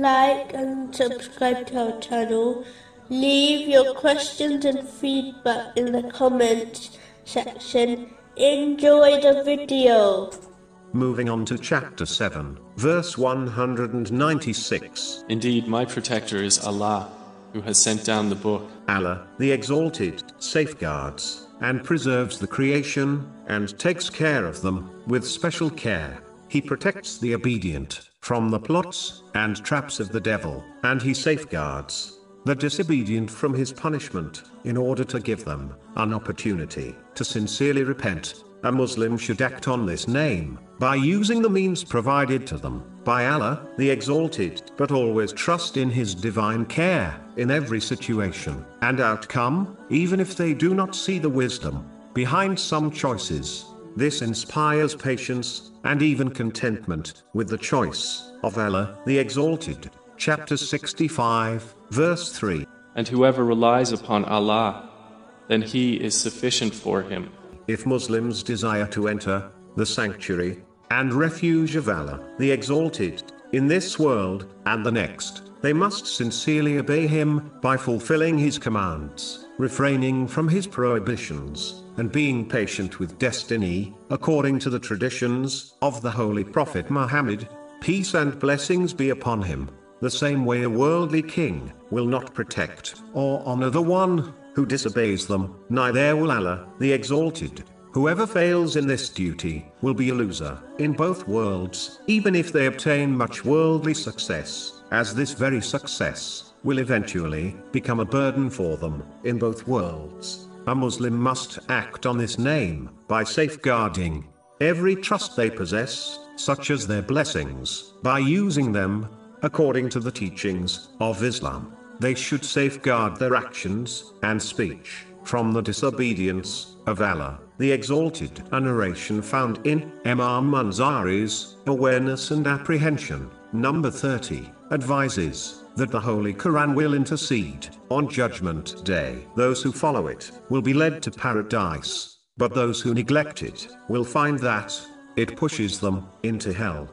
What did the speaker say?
like and subscribe to our channel. Leave your questions and feedback in the comments section. Enjoy the video. Moving on to chapter 7, verse 196. Indeed, my protector is Allah, who has sent down the book. Allah, the Exalted, safeguards and preserves the creation and takes care of them with special care. He protects the obedient from the plots and traps of the devil, and he safeguards the disobedient from his punishment, in order to give them an opportunity to sincerely repent. A Muslim should act on this name by using the means provided to them by Allah, the Exalted, but always trust in His divine care in every situation and outcome, even if they do not see the wisdom behind some choices. This inspires patience and even contentment with the choice of Allah, the Exalted. Chapter 65, verse 3. And whoever relies upon Allah, then He is sufficient for him. If Muslims desire to enter the sanctuary and refuge of Allah, the Exalted, in this world and the next, they must sincerely obey Him by fulfilling His commands, refraining from His prohibitions, and being patient with destiny, according to the traditions of the Holy Prophet Muhammad, peace and blessings be upon him. The same way a worldly king will not protect or honor the one who disobeys them, neither will Allah, the Exalted. Whoever fails in this duty will be a loser in both worlds, even if they obtain much worldly success, as this very success will eventually become a burden for them in both worlds. A Muslim must act on this name by safeguarding every trust they possess, such as their blessings, by using them according to the teachings of Islam. They should safeguard their actions and speech from the disobedience of Allah, the Exalted. A narration found in Imam Mundhiri's Awareness and Apprehension, number 30, advises that the Holy Quran will intercede on Judgment Day. Those who follow it will be led to paradise, but those who neglect it will find that it pushes them into hell.